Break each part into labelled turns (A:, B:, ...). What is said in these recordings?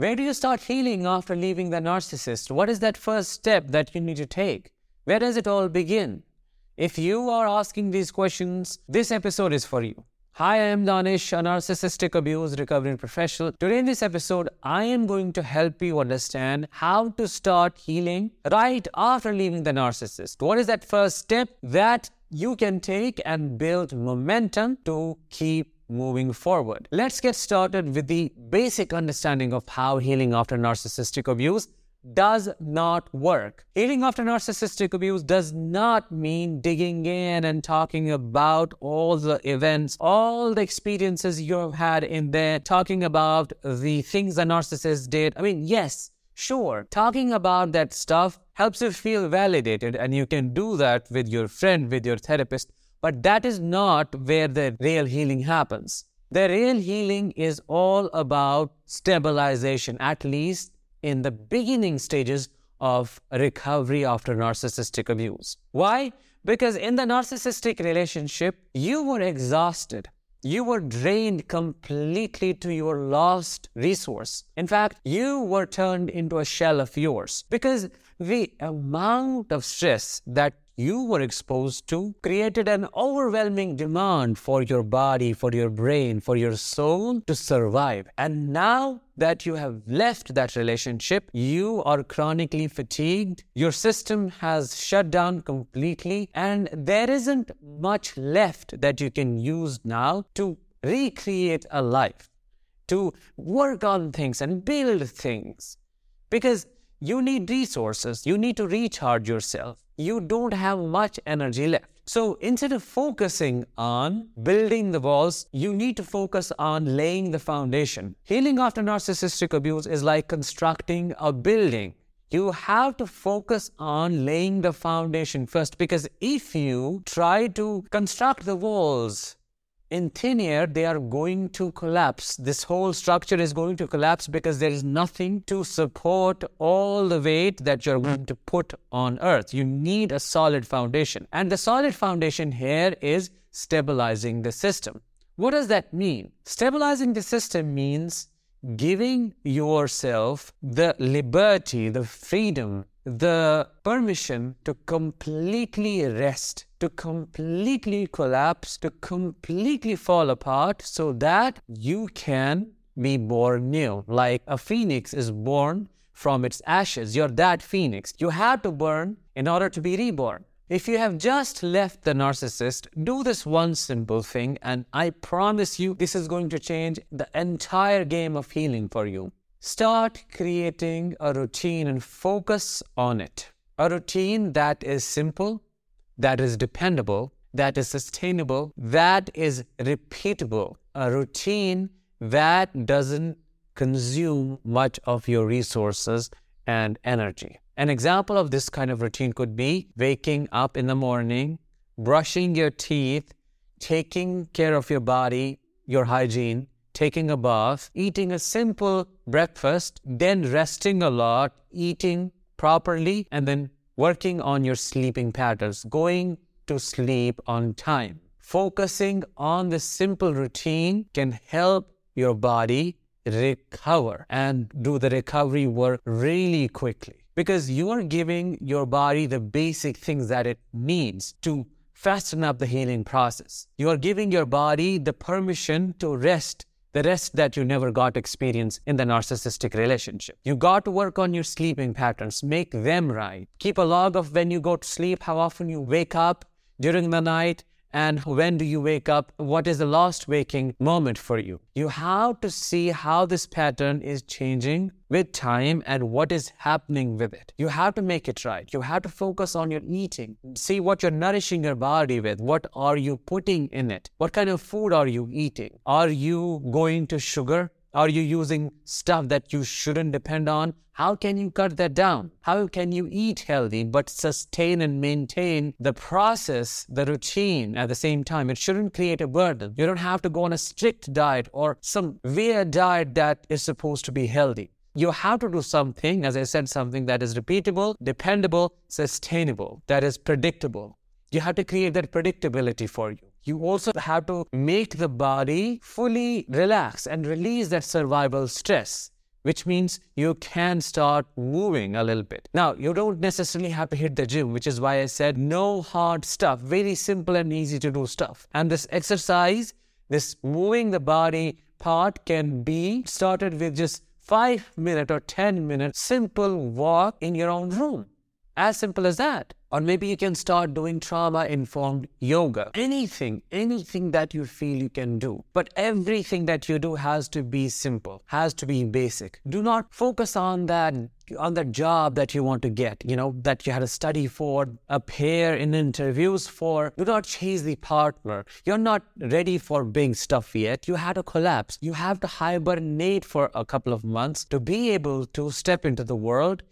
A: Where do you start healing after leaving the narcissist? What is that first step that you need to take? Where does it all begin? If you are asking these questions, this episode is for you. Hi, I am Danish, a narcissistic abuse recovery professional. Today, in this episode, I am going to help you understand how to start healing right after leaving the narcissist. What is that first step that you can take and build momentum to keep moving forward? Let's get started with the basic understanding of how healing after narcissistic abuse does not work. Healing after narcissistic abuse does not mean digging in and talking about all the events, all the experiences you've had in there, talking about the things the narcissist did. I mean, yes, sure, talking about that stuff helps you feel validated, and you can do that with your friend, with your therapist, but that is not where the real healing happens. The real healing is all about stabilization, at least in the beginning stages of recovery after narcissistic abuse. Why? Because in the narcissistic relationship, you were exhausted. You were drained completely to your last resource. In fact, you were turned into a shell of yours because the amount of stress that you were exposed to created an overwhelming demand for your body, for your brain, for your soul to survive. And now that you have left that relationship, you are chronically fatigued, your system has shut down completely, and there isn't much left that you can use now to recreate a life, to work on things and build things. Because you need resources, you need to recharge yourself you don't have much energy left. So instead of focusing on building the walls, you need to focus on laying the foundation. Healing after narcissistic abuse is like constructing a building. You have to focus on laying the foundation first because if you try to construct the walls in thin air, they are going to collapse. This whole structure is going to collapse because there is nothing to support all the weight that you're going to put on earth. You need a solid foundation. And the solid foundation here is stabilizing the system. What does that mean? Stabilizing the system means giving yourself the liberty, the freedom, the permission to completely rest to completely collapse, to completely fall apart, so that you can be born new. Like a phoenix is born from its ashes. You're that phoenix. You have to burn in order to be reborn. If you have just left the narcissist, do this one simple thing, and I promise you this is going to change the entire game of healing for you. Start creating a routine and focus on it. A routine that is simple, that is dependable, that is sustainable, that is repeatable, a routine that doesn't consume much of your resources and energy. An example of this kind of routine could be waking up in the morning, brushing your teeth, taking care of your body, your hygiene, taking a bath, eating a simple breakfast, then resting a lot, eating properly, and then working on your sleeping patterns, going to sleep on time. Focusing on this simple routine can help your body recover and do the recovery work really quickly because you are giving your body the basic things that it needs to fasten up the healing process. You are giving your body the permission to rest the rest that you never got experience in the narcissistic relationship. You got to work on your sleeping patterns, make them right. Keep a log of when you go to sleep, how often you wake up during the night, and when do you wake up? What is the last waking moment for you? You have to see how this pattern is changing with time and what is happening with it. You have to make it right. You have to focus on your eating. See what you're nourishing your body with. What are you putting in it? What kind of food are you eating? Are you going to sugar? Are you using stuff that you shouldn't depend on? How can you cut that down? How can you eat healthy but sustain and maintain the process, the routine at the same time? It shouldn't create a burden. You don't have to go on a strict diet or some weird diet that is supposed to be healthy. You have to do something, as I said, something that is repeatable, dependable, sustainable, that is predictable. You have to create that predictability for you you also have to make the body fully relax and release that survival stress. which means you can start moving a little bit. Now, you don't necessarily have to hit the gym, which is why I said no hard stuff, very simple and easy to do stuff. And this exercise, this moving the body part can be started with just 5 minute or 10 minute simple walk in your own room. As simple as that. Or maybe you can start doing trauma informed yoga. Anything, anything that you feel you can do. But everything that you do has to be simple, has to be basic. Do not focus on that on the job that you want to get, you know, that you had to study for, appear in interviews for. Do not chase the partner. You're not ready for big stuff yet. You had to collapse. You have to hibernate for a couple of months to be able to step into the world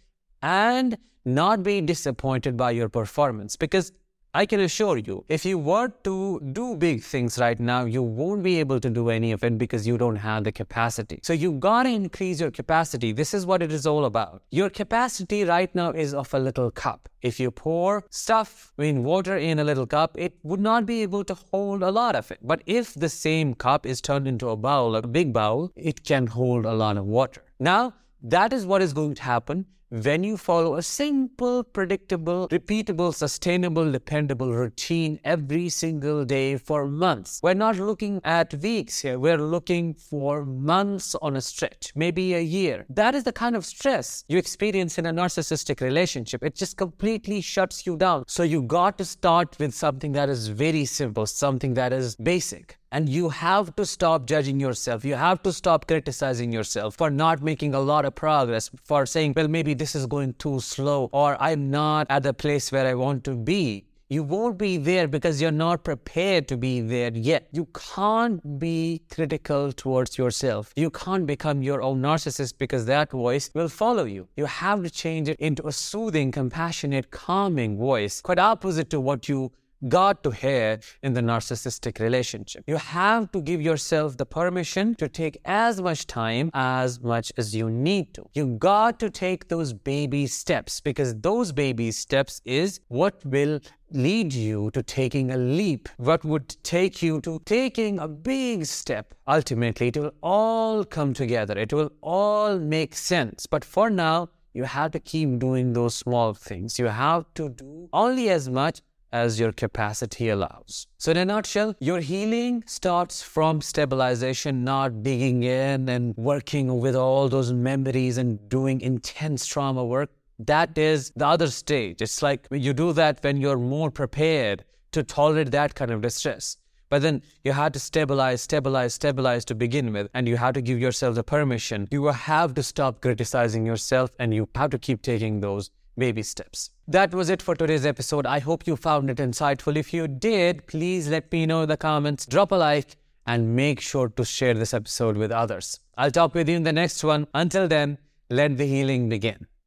A: and not be disappointed by your performance because I can assure you, if you were to do big things right now, you won't be able to do any of it because you don't have the capacity. So you've gotta increase your capacity. This is what it is all about. Your capacity right now is of a little cup. If you pour stuff, I mean water in a little cup, it would not be able to hold a lot of it. But if the same cup is turned into a bowl, a big bowl, it can hold a lot of water. Now, that is what is going to happen when you follow a simple, predictable, repeatable, sustainable, dependable routine every single day for months. We're not looking at weeks here, we're looking for months on a stretch, maybe a year. That is the kind of stress you experience in a narcissistic relationship. It just completely shuts you down. So you got to start with something that is very simple, something that is basic. And you have to stop judging yourself. You have to stop criticizing yourself for not making a lot of progress, for saying, well, maybe this is going too slow, or I'm not at the place where I want to be. You won't be there because you're not prepared to be there yet. You can't be critical towards yourself. You can't become your own narcissist because that voice will follow you. You have to change it into a soothing, compassionate, calming voice, quite opposite to what you got to hear in the narcissistic relationship. You have to give yourself the permission to take as much time as much as you need to. You got to take those baby steps because those baby steps is what will lead you to taking a leap, what would take you to taking a big step. Ultimately, it will all come together. It will all make sense. But for now, you have to keep doing those small things. You have to do only as much as your capacity allows. So, in a nutshell, your healing starts from stabilization, not digging in and working with all those memories and doing intense trauma work. That is the other stage. It's like you do that when you're more prepared to tolerate that kind of distress. But then you have to stabilize, stabilize, stabilize to begin with, and you have to give yourself the permission. You have to stop criticizing yourself and you have to keep taking those baby steps. That was it for today's episode. I hope you found it insightful. If you did, please let me know in the comments, drop a like, and make sure to share this episode with others. I'll talk with you in the next one. Until then, let the healing begin.